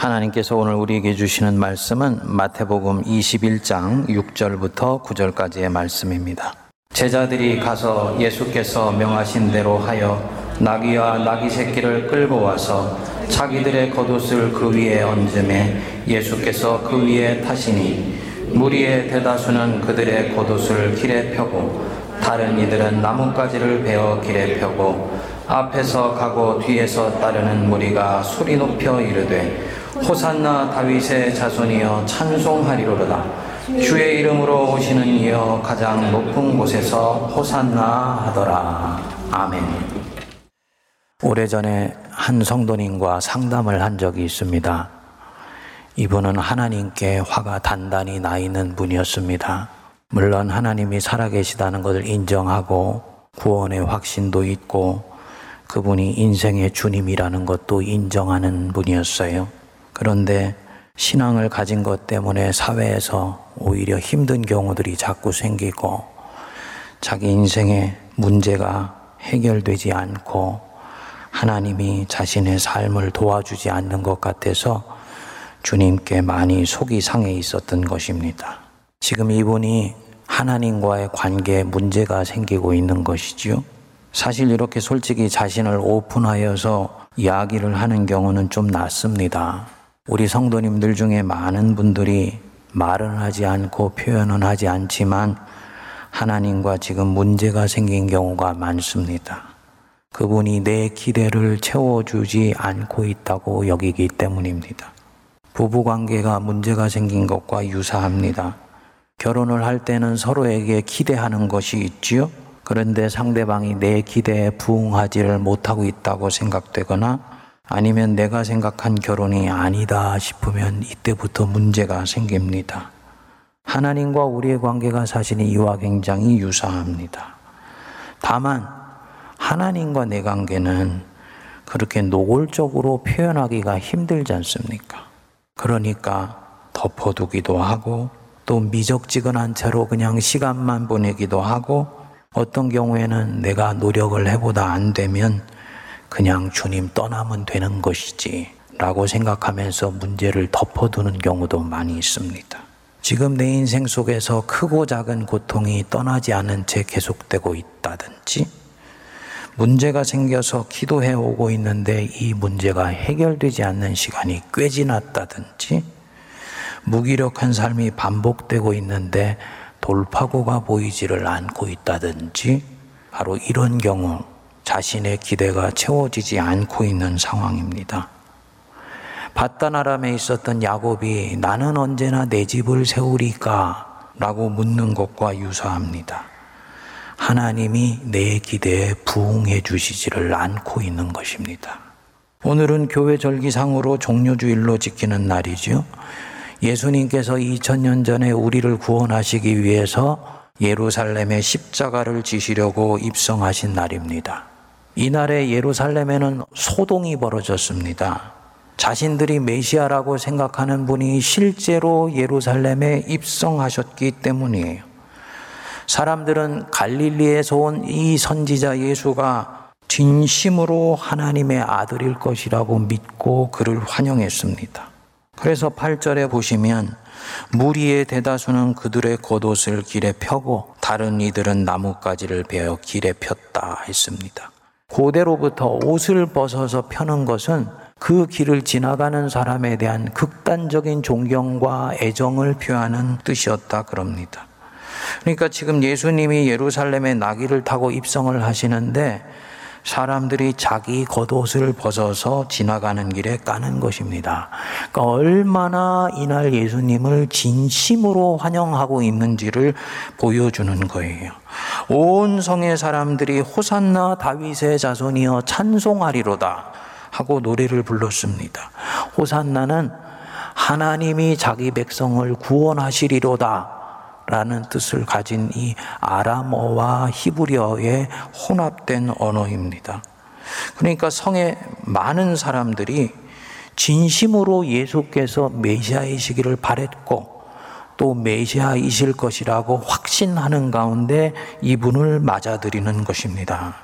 하나님께서 오늘 우리에게 주시는 말씀은 마태복음 21장 6절부터 9절까지의 말씀입니다. 제자들이 가서 예수께서 명하신 대로 하여 나귀와 나귀 새끼를 끌고 와서 자기들의 겉옷을 그 위에 얹음에 예수께서 그 위에 타시니 무리의 대다수는 그들의 겉옷을 길에 펴고 다른 이들은 나뭇가지를 베어 길에 펴고 앞에서 가고 뒤에서 따르는 무리가 소리 높여 이르되 호산나 다윗의 자손이여 찬송하리로다. 주의 이름으로 오시는 이여 가장 높은 곳에서 호산나 하더라. 아멘. 오래전에 한 성도님과 상담을 한 적이 있습니다. 이분은 하나님께 화가 단단히 나 있는 분이었습니다. 물론 하나님이 살아계시다는 것을 인정하고 구원의 확신도 있고 그분이 인생의 주님이라는 것도 인정하는 분이었어요. 그런데 신앙을 가진 것 때문에 사회에서 오히려 힘든 경우들이 자꾸 생기고 자기 인생의 문제가 해결되지 않고 하나님이 자신의 삶을 도와주지 않는 것 같아서 주님께 많이 속이 상해 있었던 것입니다. 지금 이분이 하나님과의 관계에 문제가 생기고 있는 것이지요. 사실 이렇게 솔직히 자신을 오픈하여서 이야기를 하는 경우는 좀 낫습니다. 우리 성도님들 중에 많은 분들이 말은 하지 않고 표현은 하지 않지만 하나님과 지금 문제가 생긴 경우가 많습니다. 그분이 내 기대를 채워주지 않고 있다고 여기기 때문입니다. 부부 관계가 문제가 생긴 것과 유사합니다. 결혼을 할 때는 서로에게 기대하는 것이 있지요. 그런데 상대방이 내 기대에 부응하지를 못하고 있다고 생각되거나 아니면 내가 생각한 결혼이 아니다 싶으면 이때부터 문제가 생깁니다. 하나님과 우리의 관계가 사실 이와 굉장히 유사합니다. 다만 하나님과 내 관계는 그렇게 노골적으로 표현하기가 힘들지 않습니까? 그러니까 덮어두기도 하고 또 미적지근한 채로 그냥 시간만 보내기도 하고 어떤 경우에는 내가 노력을 해보다 안 되면 그냥 주님 떠나면 되는 것이지 라고 생각하면서 문제를 덮어두는 경우도 많이 있습니다. 지금 내 인생 속에서 크고 작은 고통이 떠나지 않은 채 계속되고 있다든지 문제가 생겨서 기도해 오고 있는데 이 문제가 해결되지 않는 시간이 꽤 지났다든지 무기력한 삶이 반복되고 있는데 돌파구가 보이지를 않고 있다든지 바로 이런 경우 자신의 기대가 채워지지 않고 있는 상황입니다. 바다나람에 있었던 야곱이 나는 언제나 내 집을 세우리까? 라고 묻는 것과 유사합니다. 하나님이 내 기대에 부응해 주시지를 않고 있는 것입니다. 오늘은 교회 절기상으로 종료주일로 지키는 날이죠. 예수님께서 2000년 전에 우리를 구원하시기 위해서 예루살렘에 십자가를 지시려고 입성하신 날입니다. 이날에 예루살렘에는 소동이 벌어졌습니다. 자신들이 메시아라고 생각하는 분이 실제로 예루살렘에 입성하셨기 때문이에요. 사람들은 갈릴리에서 온 이 선지자 예수가 진심으로 하나님의 아들일 것이라고 믿고 그를 환영했습니다. 그래서 8절에 보시면 무리의 대다수는 그들의 겉옷을 길에 펴고 다른 이들은 나뭇가지를 베어 길에 폈다 했습니다. 고대로부터 옷을 벗어서 펴는 것은 그 길을 지나가는 사람에 대한 극단적인 존경과 애정을 표하는 뜻이었다 그럽니다. 그러니까 지금 예수님이 예루살렘에 나귀를 타고 입성을 하시는데 사람들이 자기 겉옷을 벗어서 지나가는 길에 까는 것입니다. 그러니까 얼마나 이날 예수님을 진심으로 환영하고 있는지를 보여주는 거예요. 온 성의 사람들이 호산나 다윗의 자손이여 찬송하리로다 하고 노래를 불렀습니다. 호산나는 하나님이 자기 백성을 구원하시리로다 라는 뜻을 가진 이 아람어와 히브리어의 혼합된 언어입니다. 그러니까 성의 많은 사람들이 진심으로 예수께서 메시아이시기를 바랬고 또 메시아이실 것이라고 확신하는 가운데 이분을 맞아들이는 것입니다.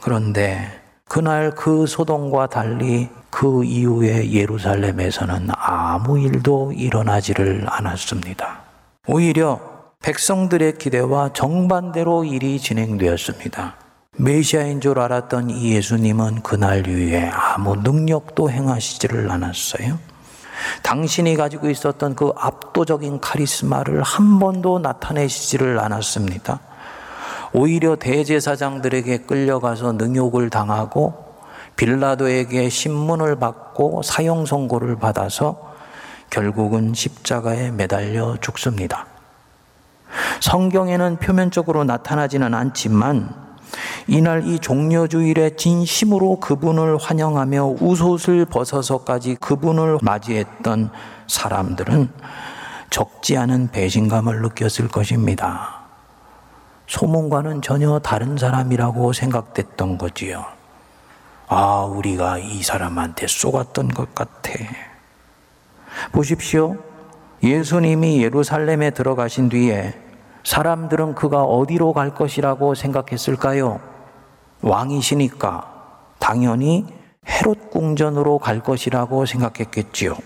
그런데 그날 그 소동과 달리 그 이후에 예루살렘에서는 아무 일도 일어나지를 않았습니다. 오히려 백성들의 기대와 정반대로 일이 진행되었습니다. 메시아인 줄 알았던 이 예수님은 그날 이후에 아무 능력도 행하시지를 않았어요. 당신이 가지고 있었던 그 압도적인 카리스마를 한 번도 나타내시지를 않았습니다. 오히려 대제사장들에게 끌려가서 능욕을 당하고 빌라도에게 신문을 받고 사형 선고를 받아서 결국은 십자가에 매달려 죽습니다. 성경에는 표면적으로 나타나지는 않지만 이날 이 종려주일에 진심으로 그분을 환영하며 우옷을 벗어서까지 그분을 맞이했던 사람들은 적지 않은 배신감을 느꼈을 것입니다. 소문과는 전혀 다른 사람이라고 생각됐던 거지요. 아, 우리가 이 사람한테 쏘았던 것 같아. 보십시오. 예수님이 예루살렘에 들어가신 뒤에 사람들은 그가 어디로 갈 것이라고 생각했을까요? 왕이시니까 당연히 헤롯 궁전으로 갈 것이라고 생각했겠지요.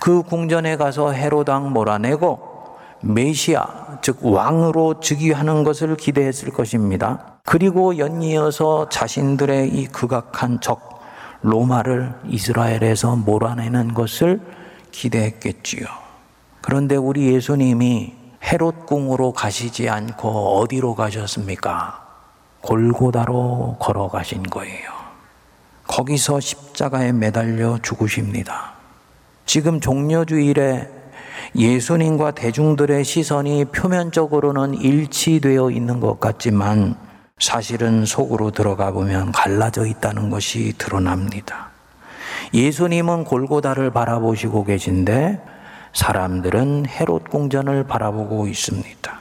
그 궁전에 가서 헤롯왕 몰아내고 메시아, 즉 왕으로 즉위하는 것을 기대했을 것입니다. 그리고 연이어서 자신들의 이 극악한 적 로마를 이스라엘에서 몰아내는 것을 기대했겠지요. 그런데 우리 예수님이 헤롯 궁으로 가시지 않고 어디로 가셨습니까? 골고다로 걸어가신 거예요. 거기서 십자가에 매달려 죽으십니다. 지금 종려주일에 예수님과 대중들의 시선이 표면적으로는 일치되어 있는 것 같지만 사실은 속으로 들어가 보면 갈라져 있다는 것이 드러납니다. 예수님은 골고다를 바라보시고 계신데 사람들은 헤롯 궁전을 바라보고 있습니다.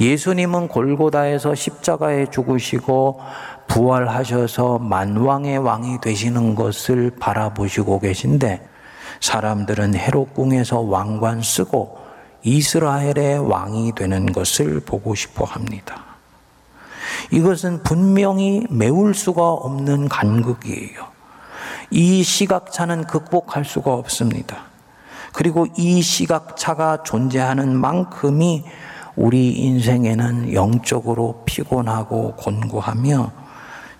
예수님은 골고다에서 십자가에 죽으시고 부활하셔서 만왕의 왕이 되시는 것을 바라보시고 계신데 사람들은 헤롯궁에서 왕관 쓰고 이스라엘의 왕이 되는 것을 보고 싶어 합니다. 이것은 분명히 메울 수가 없는 간극이에요. 이 시각차는 극복할 수가 없습니다. 그리고 이 시각차가 존재하는 만큼이 우리 인생에는 영적으로 피곤하고 곤고하며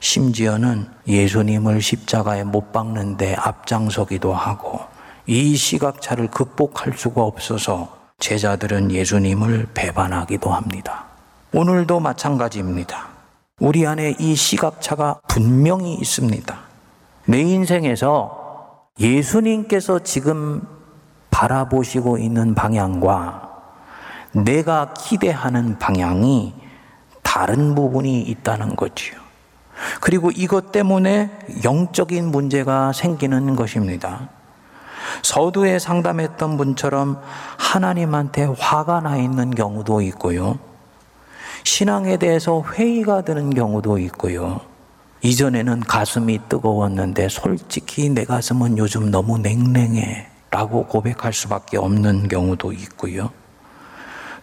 심지어는 예수님을 십자가에 못 박는데 앞장서기도 하고 이 시각차를 극복할 수가 없어서 제자들은 예수님을 배반하기도 합니다. 오늘도 마찬가지입니다. 우리 안에 이 시각차가 분명히 있습니다. 내 인생에서 예수님께서 지금 바라보시고 있는 방향과 내가 기대하는 방향이 다른 부분이 있다는 거지요. 그리고 이것 때문에 영적인 문제가 생기는 것입니다. 서두에 상담했던 분처럼 하나님한테 화가 나 있는 경우도 있고요. 신앙에 대해서 회의가 드는 경우도 있고요. 이전에는 가슴이 뜨거웠는데 솔직히 내 가슴은 요즘 너무 냉랭해 라고 고백할 수밖에 없는 경우도 있고요.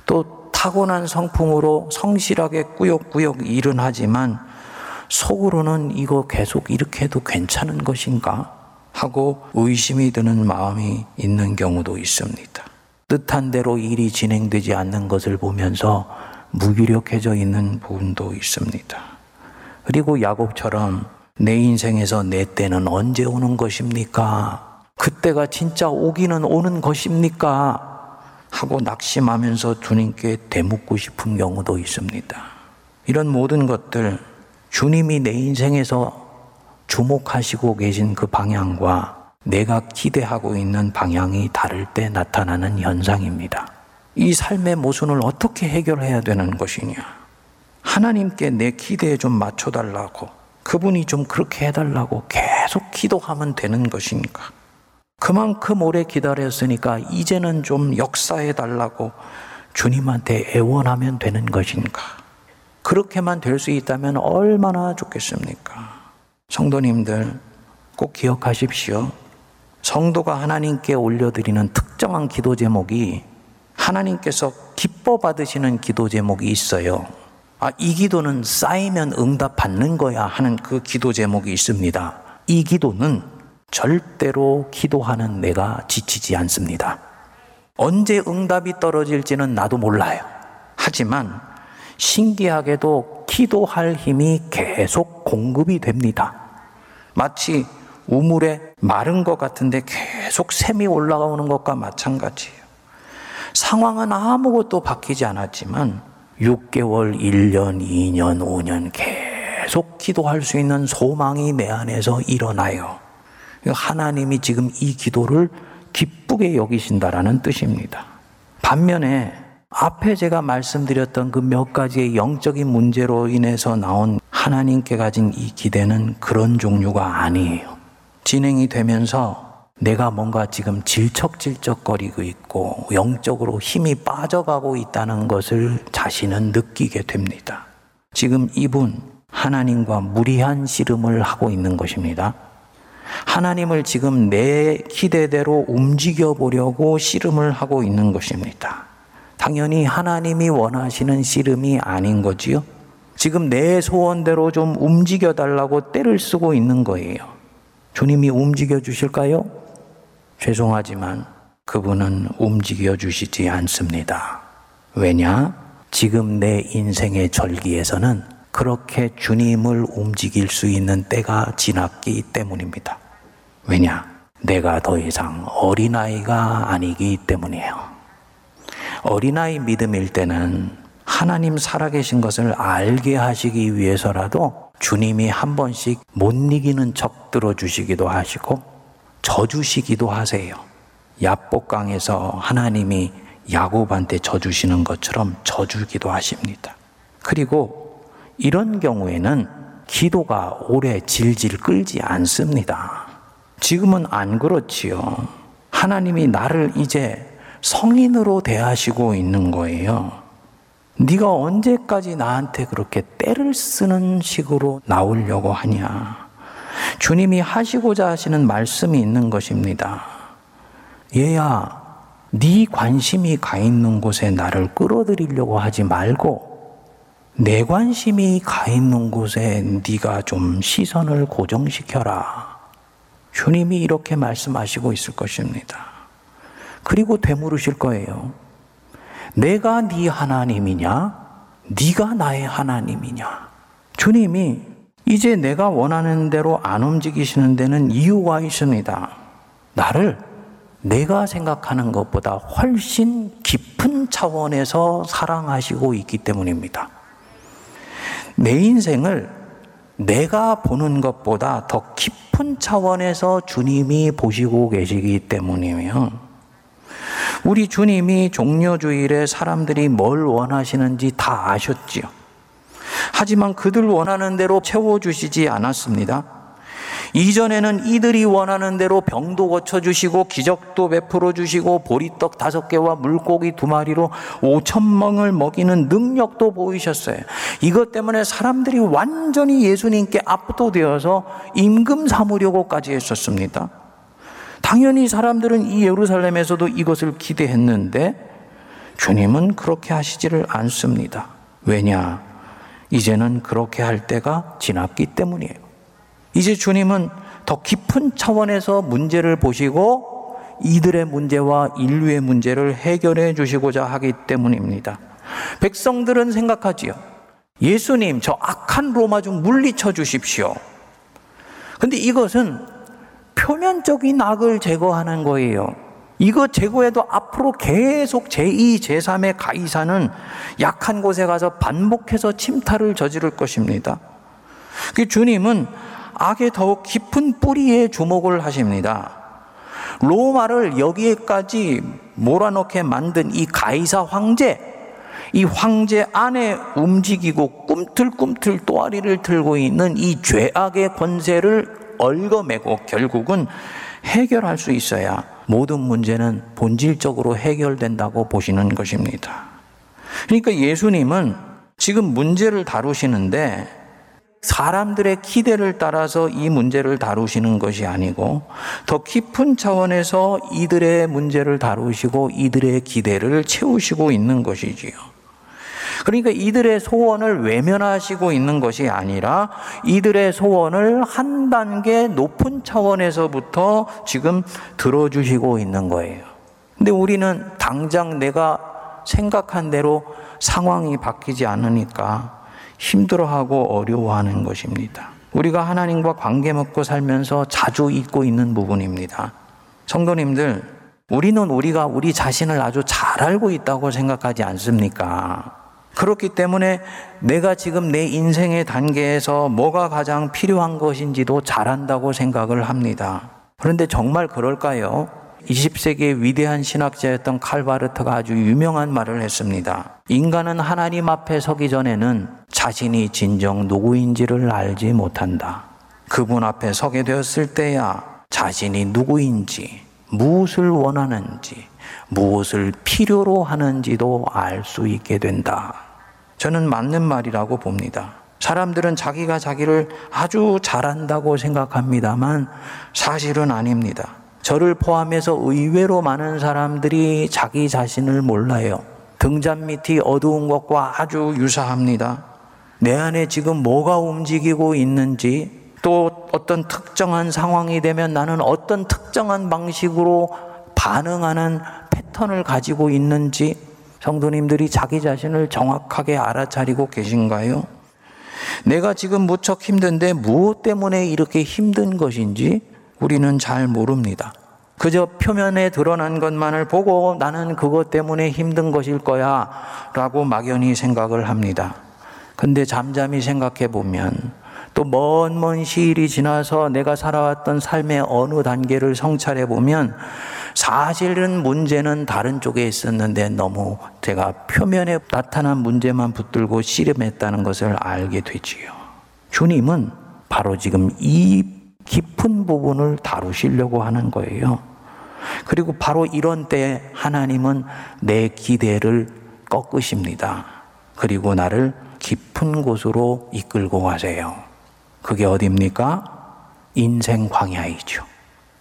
또 타고난 성품으로 성실하게 꾸역꾸역 일은 하지만 속으로는 이거 계속 이렇게 해도 괜찮은 것인가? 하고 의심이 드는 마음이 있는 경우도 있습니다. 뜻한 대로 일이 진행되지 않는 것을 보면서 무기력해져 있는 부분도 있습니다. 그리고 야곱처럼 내 인생에서 내 때는 언제 오는 것입니까? 그때가 진짜 오기는 오는 것입니까? 하고 낙심하면서 주님께 대묻고 싶은 경우도 있습니다. 이런 모든 것들 주님이 내 인생에서 주목하시고 계신 그 방향과 내가 기대하고 있는 방향이 다를 때 나타나는 현상입니다. 이 삶의 모순을 어떻게 해결해야 되는 것이냐? 하나님께 내 기대에 좀 맞춰달라고, 그분이 좀 그렇게 해달라고 계속 기도하면 되는 것인가? 그만큼 오래 기다렸으니까 이제는 좀 역사해 달라고 주님한테 애원하면 되는 것인가? 그렇게만 될 수 있다면 얼마나 좋겠습니까? 성도님들 꼭 기억하십시오. 성도가 하나님께 올려드리는 특정한 기도 제목이 하나님께서 기뻐 받으시는 기도 제목이 있어요. 아, 이 기도는 쌓이면 응답 받는 거야 하는 그 기도 제목이 있습니다. 이 기도는 절대로 기도하는 내가 지치지 않습니다. 언제 응답이 떨어질지는 나도 몰라요. 하지만 신기하게도 기도할 힘이 계속 공급이 됩니다. 마치 우물에 마른 것 같은데 계속 샘이 올라오는 것과 마찬가지예요. 상황은 아무것도 바뀌지 않았지만 6개월, 1년, 2년, 5년 계속 기도할 수 있는 소망이 내 안에서 일어나요. 하나님이 지금 이 기도를 기쁘게 여기신다라는 뜻입니다. 반면에 앞에 제가 말씀드렸던 그 몇 가지의 영적인 문제로 인해서 나온 하나님께 가진 이 기대는 그런 종류가 아니에요. 진행이 되면서 내가 뭔가 지금 질척질척거리고 있고 영적으로 힘이 빠져가고 있다는 것을 자신은 느끼게 됩니다. 지금 이분 하나님과 무리한 씨름을 하고 있는 것입니다. 하나님을 지금 내 기대대로 움직여 보려고 씨름을 하고 있는 것입니다. 당연히 하나님이 원하시는 씨름이 아닌 거지요. 지금 내 소원대로 좀 움직여 달라고 때를 쓰고 있는 거예요. 주님이 움직여 주실까요? 죄송하지만 그분은 움직여 주시지 않습니다. 왜냐? 지금 내 인생의 절기에서는 그렇게 주님을 움직일 수 있는 때가 지났기 때문입니다. 왜냐? 내가 더 이상 어린아이가 아니기 때문이에요. 어린아이 믿음일 때는 하나님 살아계신 것을 알게 하시기 위해서라도 주님이 한 번씩 못 이기는 척 들어주시기도 하시고 져주시기도 하세요. 야복강에서 하나님이 야곱한테 져주시는 것처럼 져주기도 하십니다. 그리고 이런 경우에는 기도가 오래 질질 끌지 않습니다. 지금은 안 그렇지요. 하나님이 나를 이제 성인으로 대하시고 있는 거예요. 네가 언제까지 나한테 그렇게 때를 쓰는 식으로 나오려고 하냐? 주님이 하시고자 하시는 말씀이 있는 것입니다. 얘야, 네 관심이 가 있는 곳에 나를 끌어들이려고 하지 말고 내 관심이 가 있는 곳에 네가 좀 시선을 고정시켜라. 주님이 이렇게 말씀하시고 있을 것입니다. 그리고 되물으실 거예요. 내가 네 하나님이냐? 네가 나의 하나님이냐? 주님이 이제 내가 원하는 대로 안 움직이시는 데는 이유가 있습니다. 나를 내가 생각하는 것보다 훨씬 깊은 차원에서 사랑하시고 있기 때문입니다. 내 인생을 내가 보는 것보다 더 깊은 차원에서 주님이 보시고 계시기 때문이며 우리 주님이 종료주일에 사람들이 뭘 원하시는지 다 아셨지요. 하지만 그들 원하는 대로 채워주시지 않았습니다. 이전에는 이들이 원하는 대로 병도 고쳐주시고 기적도 베풀어 주시고 보리떡 다섯 개와 물고기 두 마리로 오천 명을 먹이는 능력도 보이셨어요. 이것 때문에 사람들이 완전히 예수님께 압도되어서 임금 삼으려고까지 했었습니다. 당연히 사람들은 이 예루살렘에서도 이것을 기대했는데 주님은 그렇게 하시지를 않습니다. 왜냐? 이제는 그렇게 할 때가 지났기 때문이에요. 이제 주님은 더 깊은 차원에서 문제를 보시고 이들의 문제와 인류의 문제를 해결해 주시고자 하기 때문입니다. 백성들은 생각하지요. 예수님, 저 악한 로마 좀 물리쳐 주십시오. 근데 이것은 표면적인 악을 제거하는 거예요. 이거 제거해도 앞으로 계속 제2, 제3의 가이사는 약한 곳에 가서 반복해서 침탈을 저지를 것입니다. 그 주님은 악의 더욱 깊은 뿌리에 주목을 하십니다. 로마를 여기에까지 몰아넣게 만든 이 가이사 황제, 이 황제 안에 움직이고 꿈틀꿈틀 또아리를 들고 있는 이 죄악의 권세를 얽어매고 결국은 해결할 수 있어야 모든 문제는 본질적으로 해결된다고 보시는 것입니다. 그러니까 예수님은 지금 문제를 다루시는데 사람들의 기대를 따라서 이 문제를 다루시는 것이 아니고 더 깊은 차원에서 이들의 문제를 다루시고 이들의 기대를 채우시고 있는 것이지요. 그러니까 이들의 소원을 외면하시고 있는 것이 아니라 이들의 소원을 한 단계 높은 차원에서부터 지금 들어주시고 있는 거예요. 근데 우리는 당장 내가 생각한 대로 상황이 바뀌지 않으니까 힘들어하고 어려워하는 것입니다. 우리가 하나님과 관계 맺고 살면서 자주 잊고 있는 부분입니다. 성도님들, 우리는 우리가 우리 자신을 아주 잘 알고 있다고 생각하지 않습니까? 그렇기 때문에 내가 지금 내 인생의 단계에서 뭐가 가장 필요한 것인지도 잘 안다고 생각을 합니다. 그런데 정말 그럴까요? 20세기의 위대한 신학자였던 칼바르트가 아주 유명한 말을 했습니다. 인간은 하나님 앞에 서기 전에는 자신이 진정 누구인지를 알지 못한다. 그분 앞에 서게 되었을 때야 자신이 누구인지, 무엇을 원하는지, 무엇을 필요로 하는지도 알 수 있게 된다. 저는 맞는 말이라고 봅니다. 사람들은 자기가 자기를 아주 잘한다고 생각합니다만 사실은 아닙니다. 저를 포함해서 의외로 많은 사람들이 자기 자신을 몰라요. 등잔 밑이 어두운 것과 아주 유사합니다. 내 안에 지금 뭐가 움직이고 있는지 또 어떤 특정한 상황이 되면 나는 어떤 특정한 방식으로 반응하는 패턴을 가지고 있는지 성도님들이 자기 자신을 정확하게 알아차리고 계신가요? 내가 지금 무척 힘든데 무엇 때문에 이렇게 힘든 것인지 우리는 잘 모릅니다. 그저 표면에 드러난 것만을 보고 나는 그것 때문에 힘든 것일 거야 라고 막연히 생각을 합니다. 근데 잠잠히 생각해 보면 또 먼 먼 시일이 지나서 내가 살아왔던 삶의 어느 단계를 성찰해 보면 사실은 문제는 다른 쪽에 있었는데 너무 제가 표면에 나타난 문제만 붙들고 씨름했다는 것을 알게 되지요. 주님은 바로 지금 이 깊은 부분을 다루시려고 하는 거예요. 그리고 바로 이런 때 하나님은 내 기대를 꺾으십니다. 그리고 나를 깊은 곳으로 이끌고 가세요. 그게 어딥니까? 인생 광야이죠.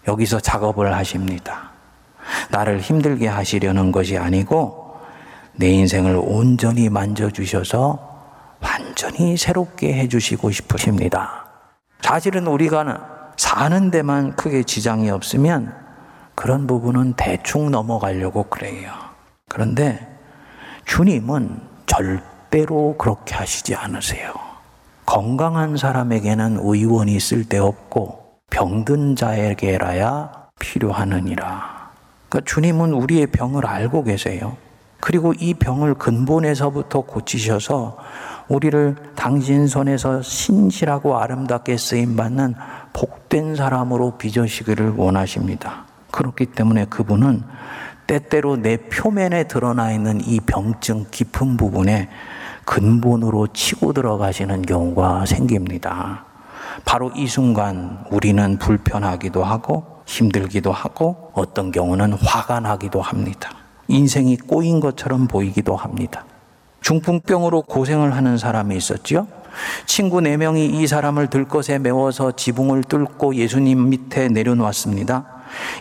여기서 작업을 하십니다. 나를 힘들게 하시려는 것이 아니고 내 인생을 온전히 만져주셔서 완전히 새롭게 해주시고 싶으십니다. 사실은 우리가 사는 데만 크게 지장이 없으면 그런 부분은 대충 넘어가려고 그래요. 그런데 주님은 절대로 그렇게 하시지 않으세요. 건강한 사람에게는 의원이 쓸데없고 병든 자에게라야 필요하느니라. 그러니까 주님은 우리의 병을 알고 계세요. 그리고 이 병을 근본에서부터 고치셔서 우리를 당신 손에서 신실하고 아름답게 쓰임 받는 복된 사람으로 빚으시기를 원하십니다. 그렇기 때문에 그분은 때때로 내 표면에 드러나 있는 이 병증 깊은 부분에 근본으로 치고 들어가시는 경우가 생깁니다. 바로 이 순간 우리는 불편하기도 하고 힘들기도 하고 어떤 경우는 화가 나기도 합니다. 인생이 꼬인 것처럼 보이기도 합니다. 중풍병으로 고생을 하는 사람이 있었죠. 친구 네 명이 이 사람을 들것에 메워서 지붕을 뚫고 예수님 밑에 내려놓았습니다.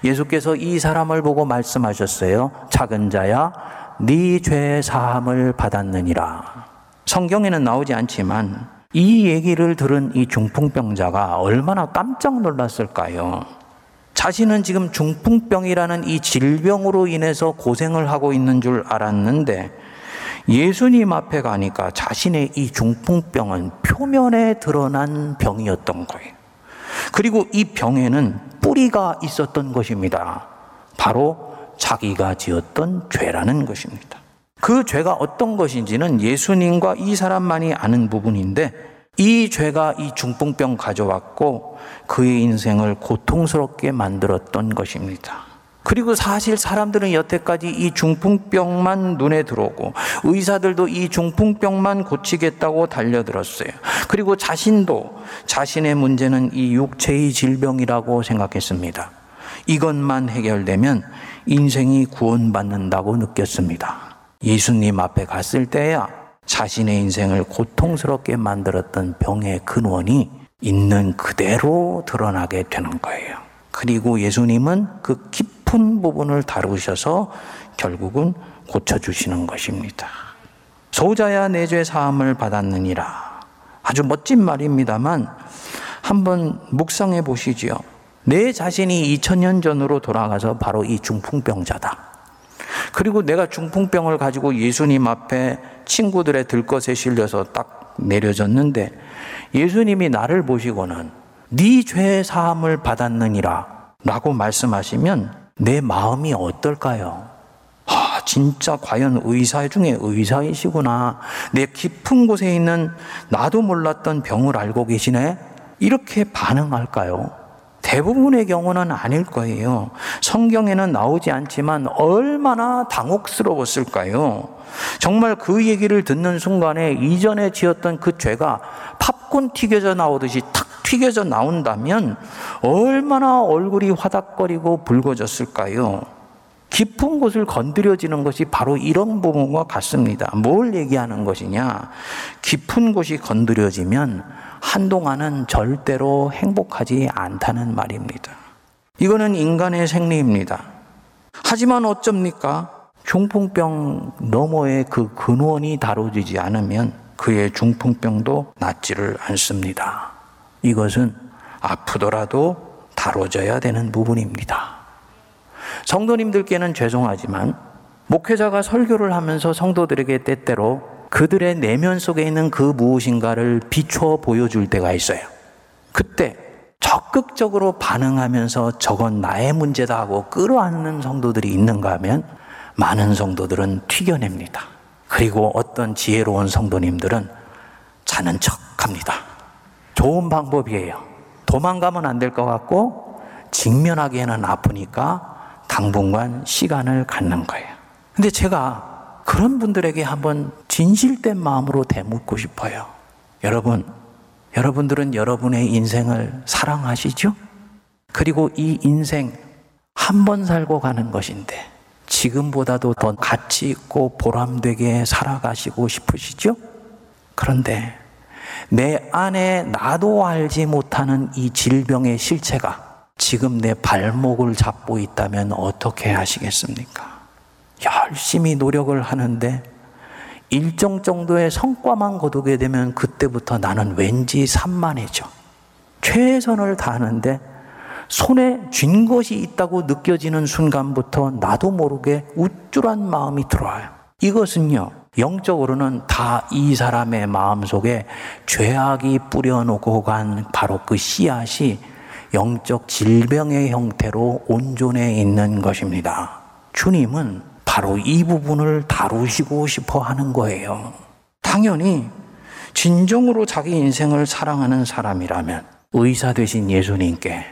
예수께서 이 사람을 보고 말씀하셨어요. 작은 자야, 네죄 사함을 받았느니라. 성경에는 나오지 않지만 이 얘기를 들은 이 중풍병자가 얼마나 깜짝 놀랐을까요? 자신은 지금 중풍병이라는 이 질병으로 인해서 고생을 하고 있는 줄 알았는데 예수님 앞에 가니까 자신의 이 중풍병은 표면에 드러난 병이었던 거예요. 그리고 이 병에는 뿌리가 있었던 것입니다. 바로 자기가 지었던 죄라는 것입니다. 그 죄가 어떤 것인지는 예수님과 이 사람만이 아는 부분인데 이 죄가 이 중풍병 가져왔고 그의 인생을 고통스럽게 만들었던 것입니다. 그리고 사실 사람들은 여태까지 이 중풍병만 눈에 들어오고 의사들도 이 중풍병만 고치겠다고 달려들었어요. 그리고 자신도 자신의 문제는 이 육체의 질병이라고 생각했습니다. 이것만 해결되면 인생이 구원받는다고 느꼈습니다. 예수님 앞에 갔을 때야 자신의 인생을 고통스럽게 만들었던 병의 근원이 있는 그대로 드러나게 되는 거예요. 그리고 예수님은 그 깊 은 부분을 다루셔서 결국은 고쳐주시는 것입니다. 소자야 내 죄 사함을 받았느니라. 아주 멋진 말입니다만 한번 묵상해 보시지요. 내 자신이 2000년 전으로 돌아가서 바로 이 중풍병자다. 그리고 내가 중풍병을 가지고 예수님 앞에 친구들의 들것에 실려서 딱 내려졌는데 예수님이 나를 보시고는 네 죄 사함을 받았느니라 라고 말씀하시면 내 마음이 어떨까요? 아, 진짜 과연 의사 중에 의사이시구나. 내 깊은 곳에 있는 나도 몰랐던 병을 알고 계시네? 이렇게 반응할까요? 대부분의 경우는 아닐 거예요. 성경에는 나오지 않지만 얼마나 당혹스러웠을까요? 정말 그 얘기를 듣는 순간에 이전에 지었던 그 죄가 팝콘 튀겨져 나오듯이 탁 튀겨져 나온다면 얼마나 얼굴이 화닥거리고 붉어졌을까요? 깊은 곳을 건드려지는 것이 바로 이런 부분과 같습니다. 뭘 얘기하는 것이냐? 깊은 곳이 건드려지면 한동안은 절대로 행복하지 않다는 말입니다. 이거는 인간의 생리입니다. 하지만 어쩝니까? 중풍병 너머의 그 근원이 다뤄지지 않으면 그의 중풍병도 낫지를 않습니다. 이것은 아프더라도 다뤄져야 되는 부분입니다. 성도님들께는 죄송하지만 목회자가 설교를 하면서 성도들에게 때때로 그들의 내면 속에 있는 그 무엇인가를 비추어 보여줄 때가 있어요. 그때 적극적으로 반응하면서 저건 나의 문제다 하고 끌어안는 성도들이 있는가 하면 많은 성도들은 튀겨냅니다. 그리고 어떤 지혜로운 성도님들은 자는 척 합니다. 좋은 방법이에요. 도망가면 안 될 것 같고, 직면하기에는 아프니까 당분간 시간을 갖는 거예요. 근데 제가 그런 분들에게 한번 진실된 마음으로 대묻고 싶어요. 여러분, 여러분들은 여러분의 인생을 사랑하시죠? 그리고 이 인생 한 번 살고 가는 것인데, 지금보다도 더 가치 있고 보람되게 살아가시고 싶으시죠? 그런데 내 안에 나도 알지 못하는 이 질병의 실체가 지금 내 발목을 잡고 있다면 어떻게 하시겠습니까? 열심히 노력을 하는데 일정 정도의 성과만 거두게 되면 그때부터 나는 왠지 산만해져. 최선을 다하는데 손에 쥔 것이 있다고 느껴지는 순간부터 나도 모르게 우쭐한 마음이 들어와요. 이것은요, 영적으로는 다 이 사람의 마음 속에 죄악이 뿌려놓고 간 바로 그 씨앗이 영적 질병의 형태로 온존해 있는 것입니다. 주님은 바로 이 부분을 다루시고 싶어 하는 거예요. 당연히 진정으로 자기 인생을 사랑하는 사람이라면 의사 되신 예수님께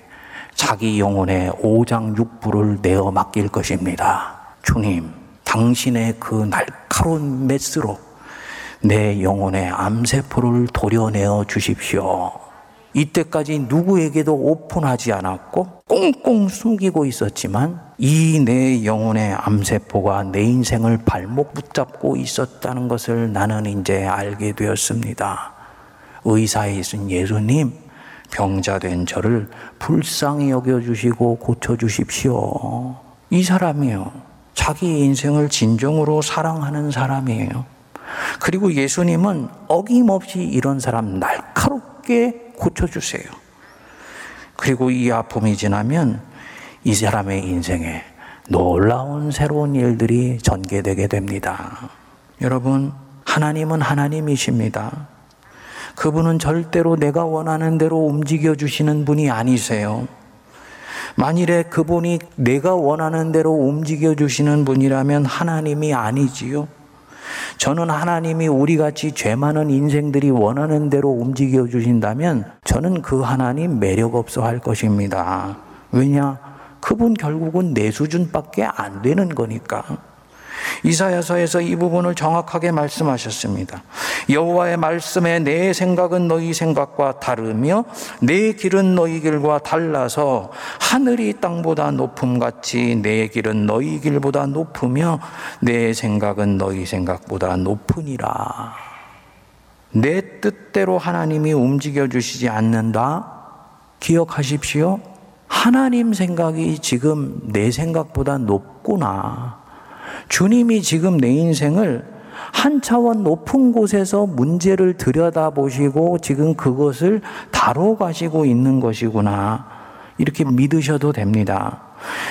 자기 영혼의 오장육부를 내어 맡길 것입니다. 주님, 당신의 그 날카로운 메스로 내 영혼의 암세포를 도려내어 주십시오. 이때까지 누구에게도 오픈하지 않았고 꽁꽁 숨기고 있었지만 이 내 영혼의 암세포가 내 인생을 발목 붙잡고 있었다는 것을 나는 이제 알게 되었습니다. 의사이신 예수님, 병자된 저를 불쌍히 여겨주시고 고쳐주십시오. 이 사람이요. 자기 인생을 진정으로 사랑하는 사람이에요. 그리고 예수님은 어김없이 이런 사람 날카롭게 고쳐주세요. 그리고 이 아픔이 지나면 이 사람의 인생에 놀라운 새로운 일들이 전개되게 됩니다. 여러분, 하나님은 하나님이십니다. 그분은 절대로 내가 원하는 대로 움직여 주시는 분이 아니세요. 만일에 그분이 내가 원하는 대로 움직여 주시는 분이라면 하나님이 아니지요. 저는 하나님이 우리 같이 죄 많은 인생들이 원하는 대로 움직여 주신다면 저는 그 하나님 매력 없어 할 것입니다. 왜냐? 그분 결국은 내 수준밖에 안 되는 거니까. 이사야서에서 이 부분을 정확하게 말씀하셨습니다. 여호와의 말씀에 내 생각은 너희 생각과 다르며 내 길은 너희 길과 달라서 하늘이 땅보다 높음 같이 내 길은 너희 길보다 높으며 내 생각은 너희 생각보다 높으니라. 내 뜻대로 하나님이 움직여 주시지 않는다. 기억하십시오. 하나님 생각이 지금 내 생각보다 높구나. 주님이 지금 내 인생을 한 차원 높은 곳에서 문제를 들여다보시고 지금 그것을 다뤄가시고 있는 것이구나. 이렇게 믿으셔도 됩니다.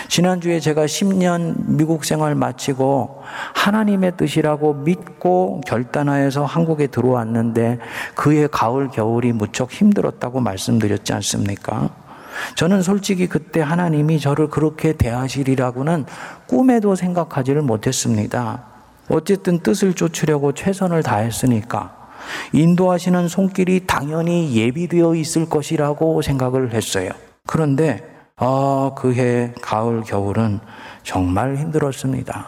지난주에 제가 10년 미국 생활 마치고 하나님의 뜻이라고 믿고 결단하여서 한국에 들어왔는데 그의 가을, 겨울이 무척 힘들었다고 말씀드렸지 않습니까? 저는 솔직히 그때 하나님이 저를 그렇게 대하시리라고는 꿈에도 생각하지를 못했습니다. 어쨌든 뜻을 쫓으려고 최선을 다했으니까 인도하시는 손길이 당연히 예비되어 있을 것이라고 생각을 했어요. 그런데 아, 그해 가을 겨울은 정말 힘들었습니다.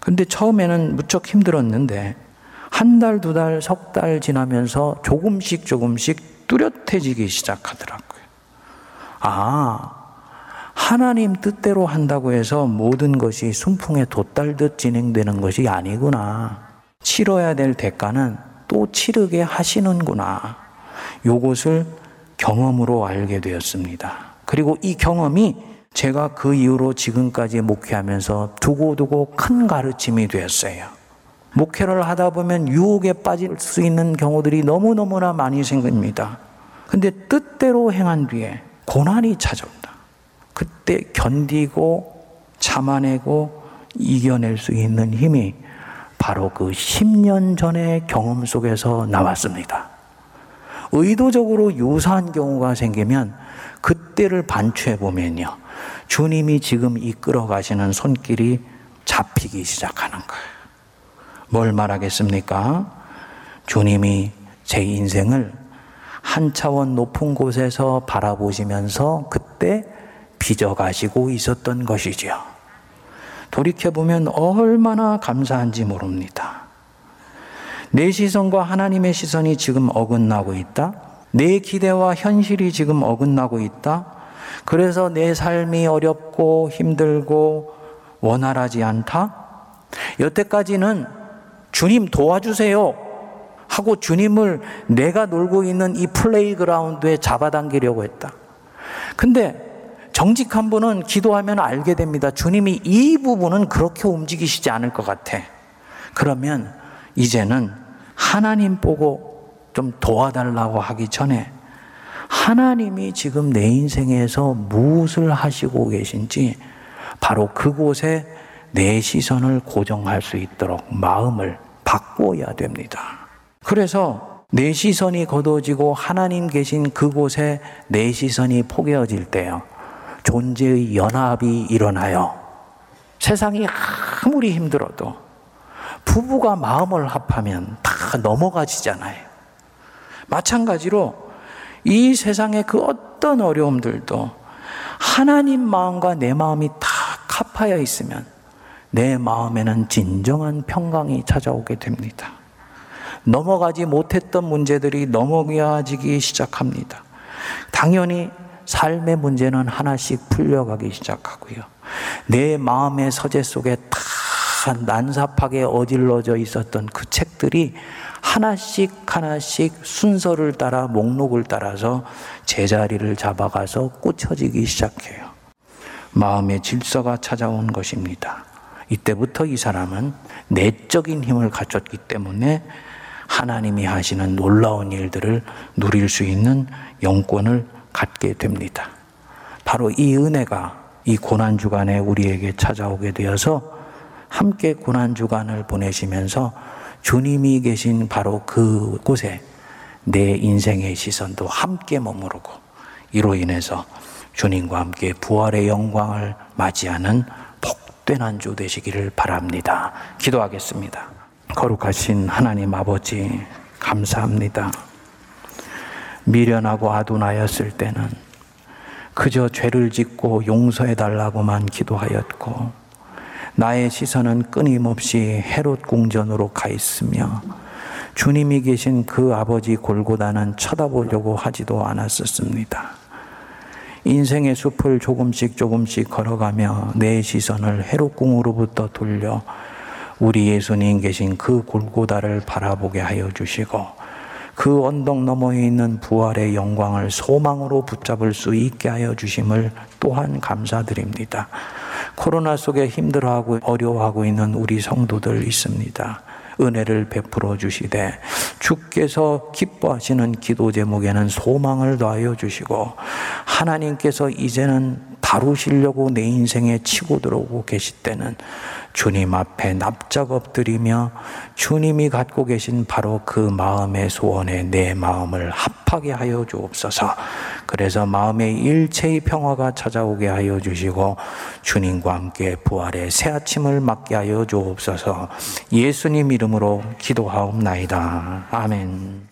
근데 처음에는 무척 힘들었는데 한 달, 두 달, 석 달 지나면서 조금씩 조금씩 뚜렷해지기 시작하더라고요. 아, 하나님 뜻대로 한다고 해서 모든 것이 순풍에 돛달듯 진행되는 것이 아니구나. 치러야 될 대가는 또 치르게 하시는구나. 요것을 경험으로 알게 되었습니다. 그리고 이 경험이 제가 그 이후로 지금까지 목회하면서 두고두고 큰 가르침이 되었어요. 목회를 하다 보면 유혹에 빠질 수 있는 경우들이 너무너무나 많이 생깁니다. 근데 뜻대로 행한 뒤에 고난이 찾아온다. 그때 견디고 참아내고 이겨낼 수 있는 힘이 바로 그 10년 전의 경험 속에서 나왔습니다. 의도적으로 유사한 경우가 생기면 그때를 반추해 보면요. 주님이 지금 이끌어 가시는 손길이 잡히기 시작하는 거예요. 뭘 말하겠습니까? 주님이 제 인생을 한 차원 높은 곳에서 바라보시면서 그때 빚어가시고 있었던 것이지요. 돌이켜보면 얼마나 감사한지 모릅니다. 내 시선과 하나님의 시선이 지금 어긋나고 있다? 내 기대와 현실이 지금 어긋나고 있다? 그래서 내 삶이 어렵고 힘들고 원활하지 않다? 여태까지는 주님 도와주세요. 하고 주님을 내가 놀고 있는 이 플레이그라운드에 잡아당기려고 했다. 근데 정직한 분은 기도하면 알게 됩니다. 주님이 이 부분은 그렇게 움직이시지 않을 것 같아. 그러면 이제는 하나님 보고 좀 도와달라고 하기 전에 하나님이 지금 내 인생에서 무엇을 하시고 계신지 바로 그곳에 내 시선을 고정할 수 있도록 마음을 바꿔야 됩니다. 그래서 내 시선이 거둬지고 하나님 계신 그곳에 내 시선이 포개어질 때요. 존재의 연합이 일어나요. 세상이 아무리 힘들어도 부부가 마음을 합하면 다 넘어가지잖아요. 마찬가지로 이 세상의 그 어떤 어려움들도 하나님 마음과 내 마음이 다 합하여 있으면 내 마음에는 진정한 평강이 찾아오게 됩니다. 넘어가지 못했던 문제들이 넘어가지기 시작합니다. 당연히 삶의 문제는 하나씩 풀려가기 시작하고요. 내 마음의 서재 속에 다 난삽하게 어질러져 있었던 그 책들이 하나씩 하나씩 순서를 따라 목록을 따라서 제자리를 잡아가서 꽂혀지기 시작해요. 마음의 질서가 찾아온 것입니다. 이때부터 이 사람은 내적인 힘을 갖췄기 때문에 하나님이 하시는 놀라운 일들을 누릴 수 있는 영권을 갖게 됩니다. 바로 이 은혜가 이 고난 주간에 우리에게 찾아오게 되어서 함께 고난 주간을 보내시면서 주님이 계신 바로 그곳에 내 인생의 시선도 함께 머무르고 이로 인해서 주님과 함께 부활의 영광을 맞이하는 복된 한 주 되시기를 바랍니다. 기도하겠습니다. 거룩하신 하나님 아버지 감사합니다. 미련하고 아둔하였을 때는 그저 죄를 짓고 용서해 달라고만 기도하였고 나의 시선은 끊임없이 헤롯 궁전으로 가 있으며 주님이 계신 그 아버지 골고다는 쳐다보려고 하지도 않았었습니다. 인생의 숲을 조금씩 조금씩 걸어가며 내 시선을 헤롯궁으로부터 돌려 우리 예수님 계신 그 골고다를 바라보게 하여 주시고 그 언덕 너머에 있는 부활의 영광을 소망으로 붙잡을 수 있게 하여 주심을 또한 감사드립니다. 코로나 속에 힘들어하고 어려워하고 있는 우리 성도들 있습니다. 은혜를 베풀어 주시되 주께서 기뻐하시는 기도 제목에는 소망을 더하여 주시고 하나님께서 이제는 다루시려고 내 인생에 치고 들어오고 계실 때는 주님 앞에 납작 엎드리며 주님이 갖고 계신 바로 그 마음의 소원에 내 마음을 합하게 하여 주옵소서. 그래서 마음의 일체의 평화가 찾아오게 하여 주시고 주님과 함께 부활의 새 아침을 맞게 하여 주옵소서. 예수님 이름으로 기도하옵나이다. 아멘.